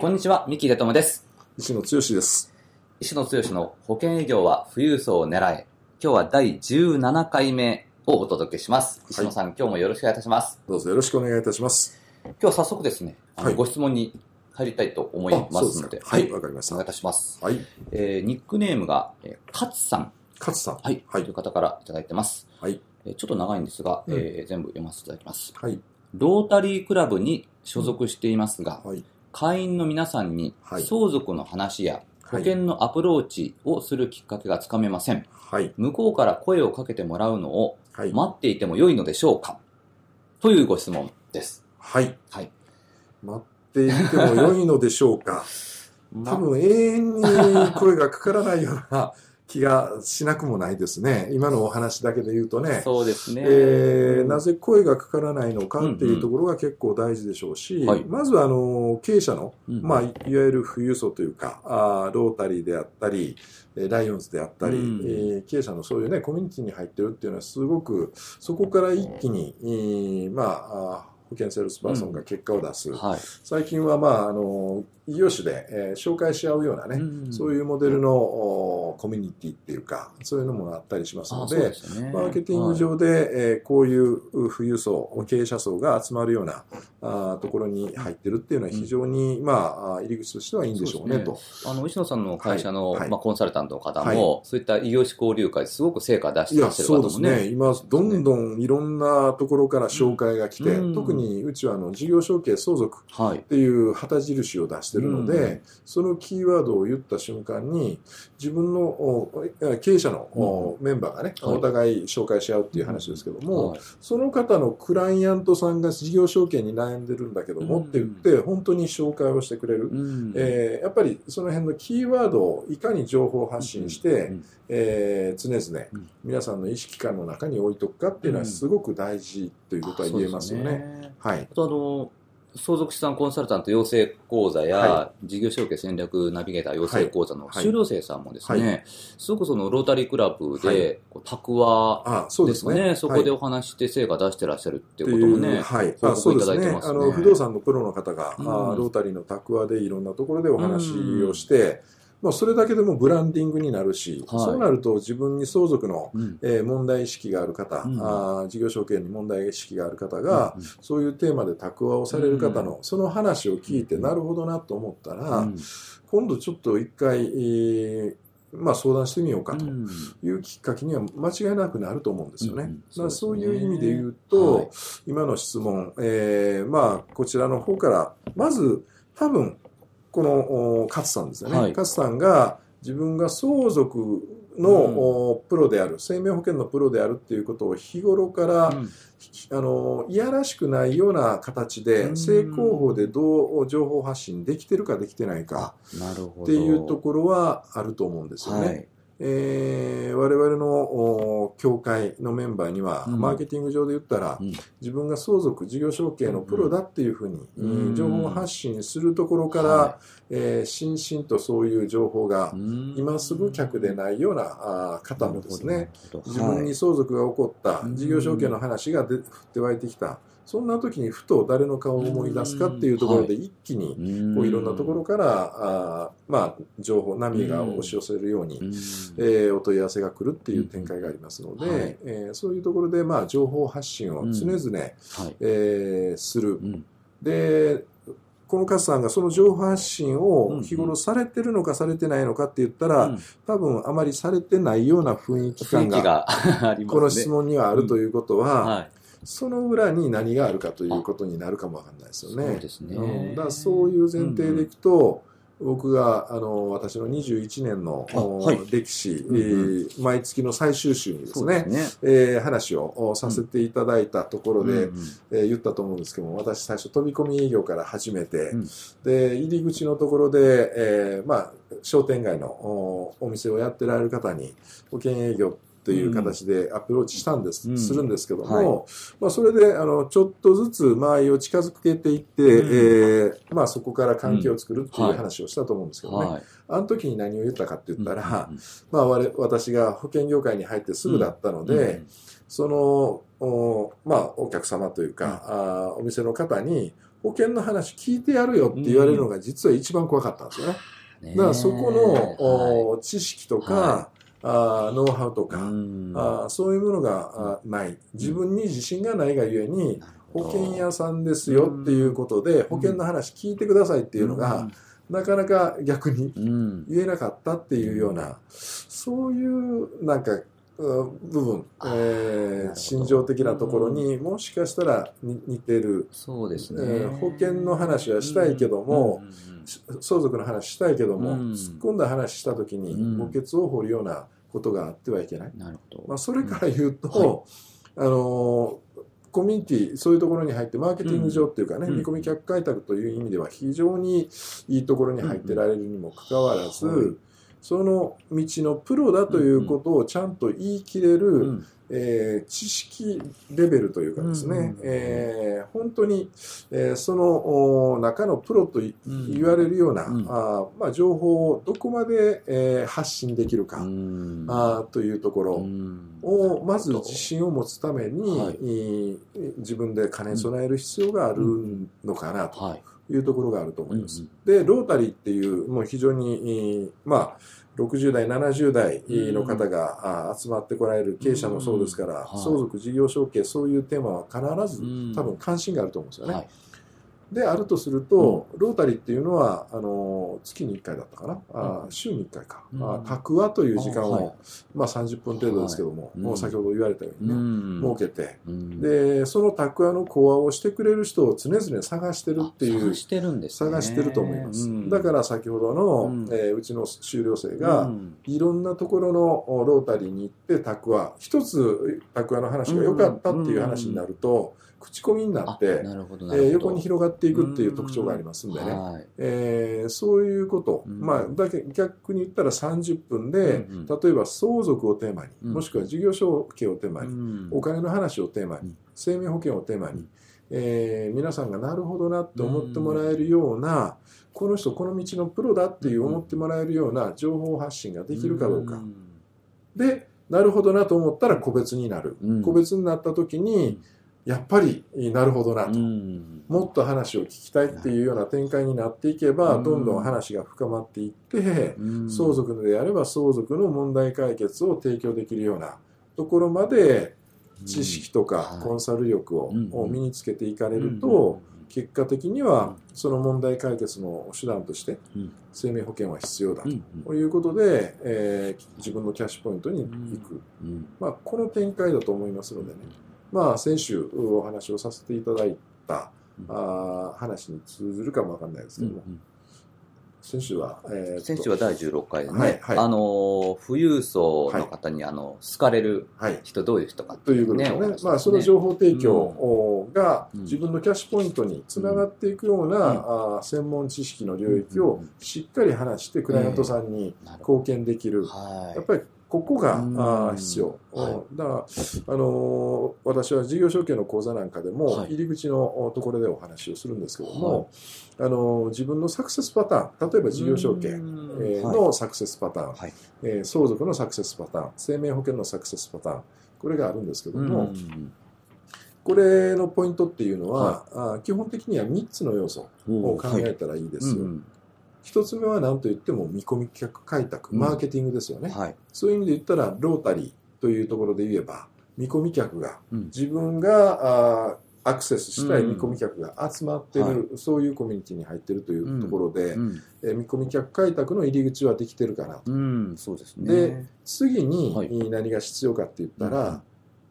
こんにちは、三木出友です。石野剛です。石野剛の保険営業は富裕層を狙え。今日は第17回目をお届けします。石野さん、今日もよろしくお願いいたします。どうぞよろしくお願いいたします。今日は早速ですね、あのはいご質問に入りたいと思いますので、はいわかりましたお願いいたします。はい。えーニックネームが、えー、勝さん、勝さん。はい、はいという方からいただいてます。はい。えーちょっと長いんですが、うんえー全部読ませていただきます。はい。ロータリークラブに所属していますが、はい。会員の皆さんにはい相続の話や保はい険のアプローチをするきっかけがつかめません。はい。向こうから声をかけてもらうのをはい。待っていても良いのでしょうか？というご質問です。はい。はい。待っていても良いのでしょうか？多分永遠に声がかからないような気がしなくもないですね。今のお話だけで言うとね。そうですね。えーなぜ声がかからないのかっていうところが結構大事でしょうし、はいまずはあの経営者の、うんまあ、いわゆる富裕層というかあーロータリーであったりえーライオンズであったり、うんえー経営者のそういうねコミュニティに入ってるっていうのはすごくそこから一気に、えーまあ保険セールスパーソンが結果を出す、はい。最近は、まあ、あの異業種で、えー紹介し合うようなね、うんそういうモデルのおコミュニティっていうかそういうのもあったりしますのでですね。マーケティング上で、えーこういう富裕層、経営者層が集まるようなあーところに入ってるっていうのは非常に、まあ、あー入り口としてはいいんでしょうねそうと。あの、石野さんの会社の、はいはいまあ、コンサルタントの方はも、そういった異業種交流会ですごく成果出してらっしゃるそうですね。ね。今、どんどんいろんなところから紹介が来て、うん特にうちはあの事業承継相続はいっ。ていう旗印を出してるので、うんそのキーワードを言った瞬間に自分のお経営者のおメンバーがね、はい。お互い紹介し合うっていう話ですけども、はい。その方のクライアントさんが事業承継に悩んでるんだけども、うんって言って本当に紹介をしてくれる、うんえーやっぱりその辺のキーワードをいかに情報発信して、うんえー常々うん。皆さんの意識感の中に置いとくかっていうのはすごく大事ということは言えますよね。ね。はい。あとあの、相続資産コンサルタント養成講座や、は事業承継戦略ナビゲーター養成講座のはい。修了生さんもですね、はすごくそのロータリークラブはで、こうタクワあそうですすね。そこではいお話しして成果出してらっしゃるっていうこともね、はい、報あそう告いただいてますね。あの不動産のプロの方が、うん。あロータリーのタクワでいろんなところでお話をして、まあ、それだけでもブランディングになるし、はい。そうなると自分に相続の、うん。えー問題意識がある方、うん。あー事業承継に問題意識がある方が、うんそういうテーマでタクワをされる方の、その話を聞いて、うんなるほどなと思ったら、うん今度ちょっと一回、えーまあ、相談してみようかと。うん。いうきっかけには間違いなくなると思うんですよね。うんうん。そううそですね。いう意味で言うと、はい。今の質問、えーまあ、こちらの方から、まず、多分、この、お勝さんですよね。はい勝さんが、自分が相続の、プロである、生命保険のプロであるっていうことを日頃から、うんあの、いやらしくないような形うで、ん正攻法でどう情報発信できてるかできてないか。っていうところはあると思うんですよね。はい。えー我々のお協会のメンバーには、うん。マーケティング上で言ったら、うん。自分が相続事業承継のプロだっていうふうに、うん。えー情報発信するところから、はえーしんしんとそういう情報が、うん。今すぐ客でないようなあー方もですね、自分に相続が起こった、うん。事業承継の話が出降って湧いてきた、そんな時にふと誰の顔を思い出すかっていうところで一気に、うんこういろんなところから、あーまあ、情報、波が押し寄せるように、うん。えーお問い合わせが来るっていう展開がありますので、えーそういうところで、まあ、情報発信を常々、はい。えーする。う。ん。で、この勝さんがその情報発信うんを日頃されてるのかされてないのかって言ったら、うん。多分あまりされてないような雰囲気雰感が。この質問にはあるということは、はい。その裏に何があるかということになるかもわかんないですよね。そうですね。うん。だからそういう前提でいくと、僕があの私の21年の、あはい。歴史、うんうん。えー毎月の最終週にですねね。えー話をおさせていただいたところで、うんうん。えー言ったと思うんですけども私最初飛び込み営業から始めて、うん。で入り口のところで、えーまあ、商店街のおお店をやってられる方に保険営業という形でアプローチしたんです、うん。するんですけども、はい。まあ、それであのちょっとずつ間合いを近づけていって、うん。えーまあ、そこから関係を作るっていう話をしたと思うんですけどね、はい。あの時に何を言ったかって言ったら、うんうんまあ、我私が保険業界に入ってすぐだったので、うんそのお,、まあ、お客様というか、あーお店の方に保険の話聞いてやるよって言われるのが実は一番怖かったんですよね。ねだからそこの、知識とか、はあーノウハウとか、うん。あーそういうものがない。自分に自信がないがゆえに保険屋さんですよっていうことで保険の話聞いてくださいっていうのが、なかなか逆に言えなかったっていうような、そういうなんか、うん部分、えー心情的なところにもしかしたらに似てる、そうですね、えー保険の話はしたいけども、うんうんうん相続の話したいけども、うん。突っ込んだ話した時にうん。墓穴を掘るようなことがあってはいけない。なるほど。まあ、それから言うと、はい。あのーコミュニティそういうところに入ってマーケティング上っていうかね、うん。見込み客開拓という意味では非常にいいところに入ってられるにもかかわらず、その道のプロだということをちゃんと言い切れる、うん。えー知識レベルというかですね、うん。うんえー本当に、えーそのお中のプロというん言われるような、うん。あーまあ、情報をどこまで、えー発信できるか、うん。あーというところ、うんをまず自信を持つために、自分で兼ね備える必要があるのかなとはい。いうところがあると思います。うんで、ロータリーっていう、もう非常に、まあ、60代、70代の方が、あ集まってこられる経営者もそうですから、相続事業承継、そういうテーマは必ず、うん多分関心があると思うんですよね。はい。で、あるとすると、ロータリーっていうのは、あの、月に1回だったかな、あうん。週に1回か、うん。あタクワという時間を、まあ30分程度ですけども、はい。もう先ほど言われたようにね、ん。設けて、うん。で、そのタクワの講話をしてくれる人を常々探してるっていうあ探、してるんですね。探してると思います。うん。だから先ほどの、うん。えーうちの修了生が、うん。いろんなところのおロータリーに行ってタクワ、一つタクワの話が良かったっていう話になると、口コミになあって、なるほど、え。ー横に広がっていくっていう特徴がありますんでね。はい。えーそういうこと、うん。まあ、だけ逆に言ったら30分で、うんうん。例えば相続をテーマに、うん。もしくは事業承継をテーマに、うん。お金の話をテーマに、うん。生命保険をテーマに、うん。えー皆さんがなるほどなって思ってもらえるような、この人この道のプロだっていう思ってもらえるような情報発信ができるかどうか、んでなるほどなと思ったら個別になる、うん。個別になった時にやっぱりなるほどなと、うん。もっと話を聞きたいっていうような展開になっていけば、うん。どんどん話が深まっていって、うん。相続であれば相続の問題解決を提供できるようなところまで知識とかうんコンサル力を身につけていかれるうんと、結果的にはその問題解決の手段としてうん。生命保険は必要だと。いうことで、えー自分のキャッシュポイントに行く、うん。まあ、この展開だと思いますのでね、まあ、先週お話をさせていただいたうん。あー話に通ずるかもわかんないですけども、先週は、えー先週は第16回でね、はいはい。あのー富裕層の方に、あの好かれるはい。人どういう人かってといねいううことですね。まあ、その情報提供がうん。自分のキャッシュポイントにつながっていくような、あー専門知識の領域をしっかり話してクライアントさんに貢献できる。やっぱりここが必要。はだから、あのー私は事業承継の講座なんかでもはい。入り口のところでお話をするんですけども、あのー自分のサクセスパターン、例えば事業承継、のサクセスパターン、はい。えー相続のサクセスパターン、生命保険のサクセスパターン、これがあるんですけども、うん。これのポイントっていうのは、あー基本的には3つの要素を考はい。えたらいいですよ。うん1つ目は何と言っても見込み客開拓、うん。マーケティングですよね。はい。そういう意味で言ったら、ロータリーというところで言えば、見込み客が、うん。自分があーアクセスしたいうん。見込み客が集まってる、はい。そういうコミュニティに入ってるというところで、うん。えー見込み客開拓の入り口はできてるかなと。うん。そうですね。で次にはい。何が必要かって言ったら、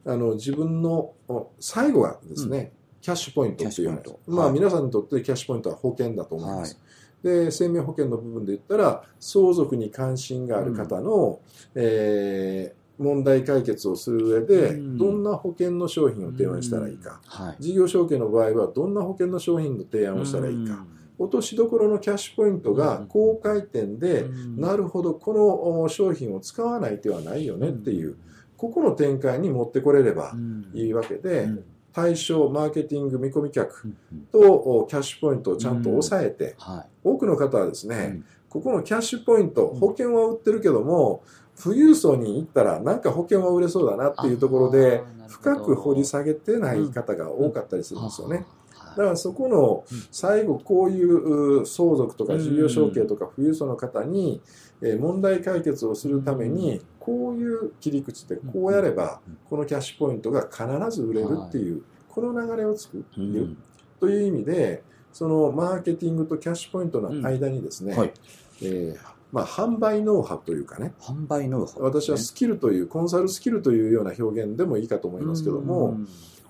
あの自分のお最後はですね、キャッシュポイントっていうまあ、はい。皆さんにとってキャッシュポイントは保険だと思います。はいで生命保険の部分で言ったら相続に関心がある方の、えー問題解決をする上で、うん。どんな保険の商品を提案したらいいか、はい。事業承継の場合はどんな保険の商品の提案をしたらいいか、落としどころのキャッシュポイントが高回転で、なるほど、このお商品を使わない手はないよねっていう、ここの展開に持ってこれればいいわけで、対象、マーケティング、見込み客とおキャッシュポイントをちゃんと抑えて、はい。多くの方はですね、うん。ここのキャッシュポイント、うん。保険は売ってるけども、富裕層に行ったらなんか保険は売れそうだなっていうところで深く掘り下げてない方が多かったりするんですよね。はだからそこのうん。最後こういうう相続とかうん事業承継とか富裕層の方にえー問題解決をするためにこういう切り口でこうやればうんこのキャッシュポイントが必ず売れるっていうこの流れを作い。るという意味でそのマーケティングとキャッシュポイントの間にですね、はい。えーまあ、販売ノウハウというかね。販売ノウハウ。私はスキルというコンサルスキルというような表現でもいいかと思いますけども、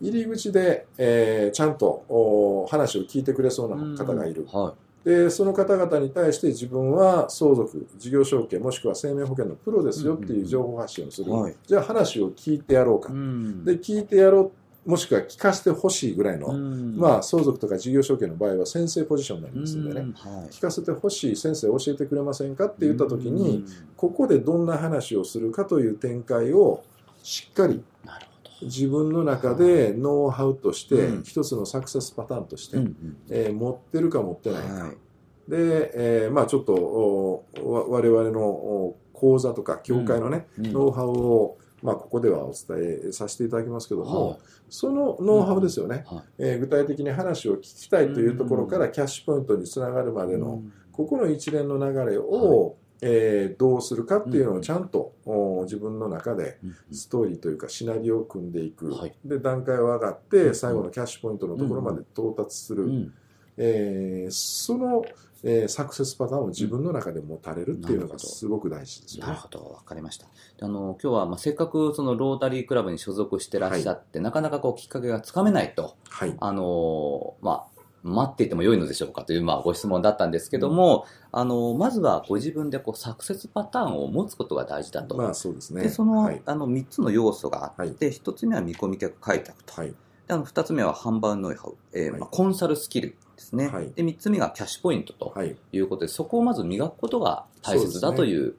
入り口で、えーちゃんとお話を聞いてくれそうな方がいる、はでその方々に対して自分は相続事業承継もしくは生命保険のプロですよっていう情報発信をする、はい。じゃあ話を聞いてやろうか、い。で聞いてやろうもしくは聞かせてほしいぐらいの、まあ、あ相続とか事業承継の場合は先生ポジションになりますんでね、はい。聞かせてほしい先生教えてくれませんかって言った時に、ここでどんな話をするかという展開をしっかり自分の中でノウハウとしてうん。一つのサクセスパターンとして、えー持ってるか持ってないか、はい。で、えーまあちょっと我々のお講座とか協会のね、うん。ノウハウを、まあ、ここではお伝えさせていただきますけども、はい。そのノウハウですよね、はい。えー具体的に話を聞きたいというところからキャッシュポイントにつながるまでの、ここの一連の流れを、えーどうするかっていうのをちゃんと、お自分の中でストーリーというかシナリオを組んでいく、はい。で段階を上がっうん。て最後のキャッシュポイントのところまで到達する、うん。えーその、えーサクセスパターンを自分の中で持たれるっていうのがすごく大事ですよね。なるほど、わかりました。であの、今日は、まあ、せっかくそのロータリークラブに所属してらっしゃって、なかなかこうきっかけがつかめないと、はい。あの、まあ、待っていても良いのでしょうかという、まあ、ご質問だったんですけども、あの、まずはご自分でこう、サクセスパターンを持つことが大事だと。まあそうですね。で、その、はい。あの、3つの要素があはいって、1つ目は見込み客開拓と。はい。であの2つ目は販売ノウハウ、えーはいまあ、コンサルスキルですね、はいで3つ目がキャッシュポイントとはい。いうことで、そこをまず磨くことが大切だという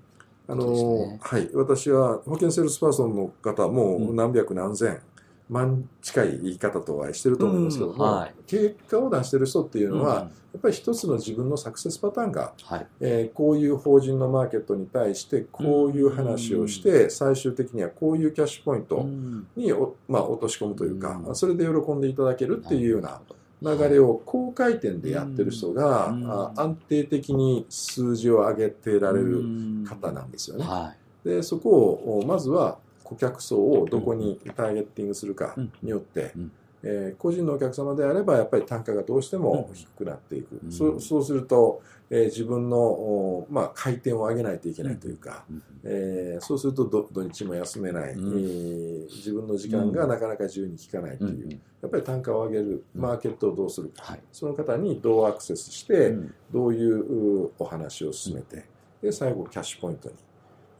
あのねはい。私は保険セールスパーソンの方、もううん何百何千万近い言い方とお会いしてると思いますけども、うんはい。結果を出してる人っていうのは、うんやっぱり一つの自分のサクセスパターンが、はい。えーこういう法人のマーケットに対してこういう話をして、最終的にはこういうキャッシュポイントうん。にお、まあ、落とし込むというか、うん。それで喜んでいただけるっていうような流れを高回転でやってる人が、うん。あ安定的に数字を上げてられる方なんですよね。はでそこをおまずは顧客層をどこにターゲッティングするかによって、うん。えー個人のお客様であればやっぱり単価がどうしても低くなっていく、うん。そそうすると、えー自分の、おまあ、回転を上げないといけないというか、い、えーそうするとど土日も休めない、うん。えー自分の時間がなかなか自由に効かないという、うん。やっぱり単価を上げるうん。マーケットをどうするか、はい。その方にどうアクセスして、うん。どういううお話を進めて、で最後キャッシュポイントに、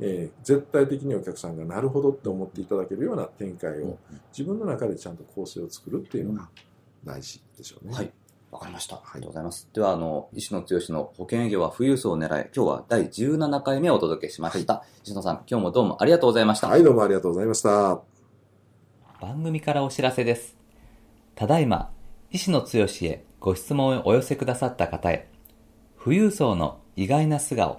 えー絶対的にお客さんがなるほどって思っていただけるような展開を自分の中でちゃんと構成を作るっていうのが大事でしょうね。はい。わかりました。あはいりがとうございます。では、あの、石野剛の保険営業は富裕層を狙い、今日は第17回目をお届けしました。石野さん、今日もどうもありがとうございました。はい、どうもありがとうございました。番組からお知らせです。ただいま、石野剛へご質問をお寄せくださった方へ、富裕層の意外な素顔、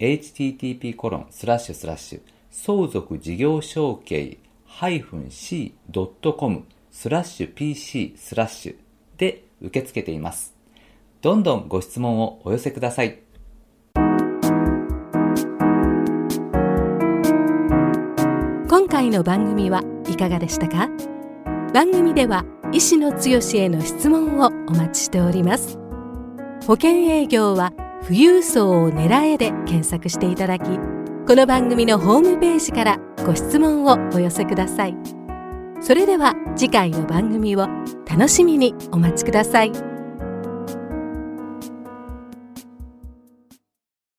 http コロンスラッシュスラッシュ相続事業承継 -c.com スラッシュ PC スラッシュで受け付けています。どんどんご質問をお寄せください。今回の番組はいかがでしたか？番組では医師の強への質問をお待ちしております。保険営業は富裕層を狙えで検索していただきこの番組のホームページからご質問をお寄せくださいそれでは次回の番組を楽しみにお待ちください。